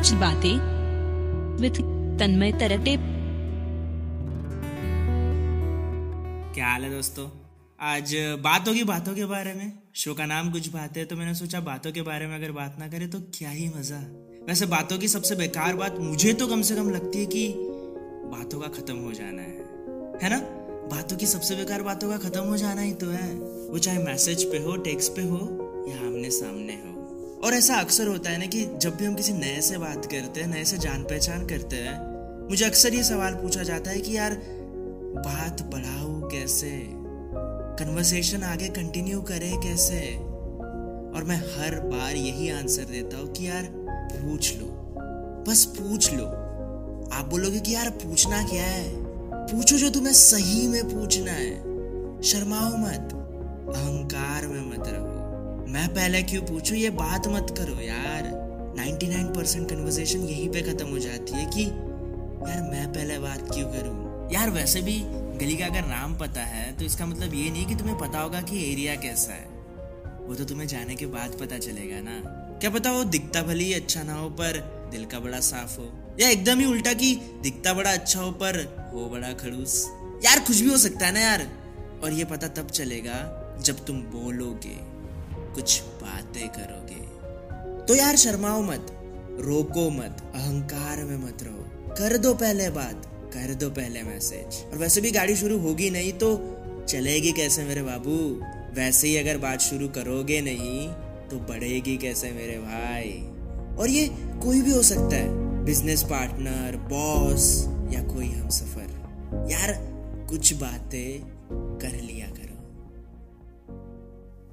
कुछ बातें विथ तन्मय तरटे। क्या हाल है दोस्तों? आज बात होगी बातों के बारे में, शो का नाम कुछ बात है तो मैंने सोचा बातों के बारे में अगर बात ना करें तो क्या ही मज़ा। वैसे बातों की सबसे बेकार बात मुझे तो कम से कम लगती है कि बातों का खत्म हो जाना है। है ना? बातों की सबसे बेकार बातों का खत्म हो जाना ही तो है। वो चाहे मैसेज पे हो, टेक्स्ट पे हो, या आमने सामने हो। और ऐसा अक्सर होता है ना कि जब भी हम किसी नए से बात करते हैं, नए से जान पहचान करते हैं, मुझे अक्सर ये सवाल पूछा जाता है कि यार, बात बढ़ाओ कैसे? कन्वर्सेशन आगे कंटिन्यू करे कैसे? और मैं हर बार यही आंसर देता हूँ कि यार, पूछ लो। बस पूछ लो। आप बोलोगे कि यार, पूछना क्या है? पूछो जो तुम्हें सही में पूछना है। शर्माओ मत। मैं पहले क्यों पूछू? ये बात मत करो यार। 99% परसेंट कन्वर्सेशन यहीं पे खत्म हो जाती है कि, यार, मैं पहले बात क्यों करूँ? यार, वैसे भी गली का अगर नाम पता है तो इसका मतलब ये नहीं कि तुम्हें पता होगा कि एरिया कैसा है। वो तो तुम्हें जाने के बाद पता चलेगा ना। क्या पता वो दिखता भले ही अच्छा ना हो, पर दिल का बड़ा साफ़ हो। या एकदम ही उल्टा कि दिखता बड़ा अच्छा हो, पर हो बड़ा खड़ूस। यार, कुछ भी हो सकता है ना यार। और ये पता तब चलेगा जब तुम बोलोगे। कुछ बातें करोगे। तो यार शर्माओ मत, रोको मत, अहंकार में मत रहो। कर दो पहले बात, कर दो पहले मैसेज। और वैसे भी गाड़ी शुरू होगी नहीं तो चलेगी कैसे मेरे बाबू? वैसे ही अगर बात शुरू करोगे नहीं तो बढ़ेगी कैसे मेरे भाई? और ये कोई भी हो सकता है बिज़नेस पार्टनर बॉस या कोई हम सफ़र यार कुछ बातें कर लिया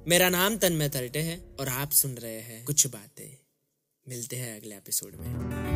मेरा नाम तन्मय तरटे है और आप सुन रहे हैं कुछ बातें। मिलते हैं अगले एपिसोड में।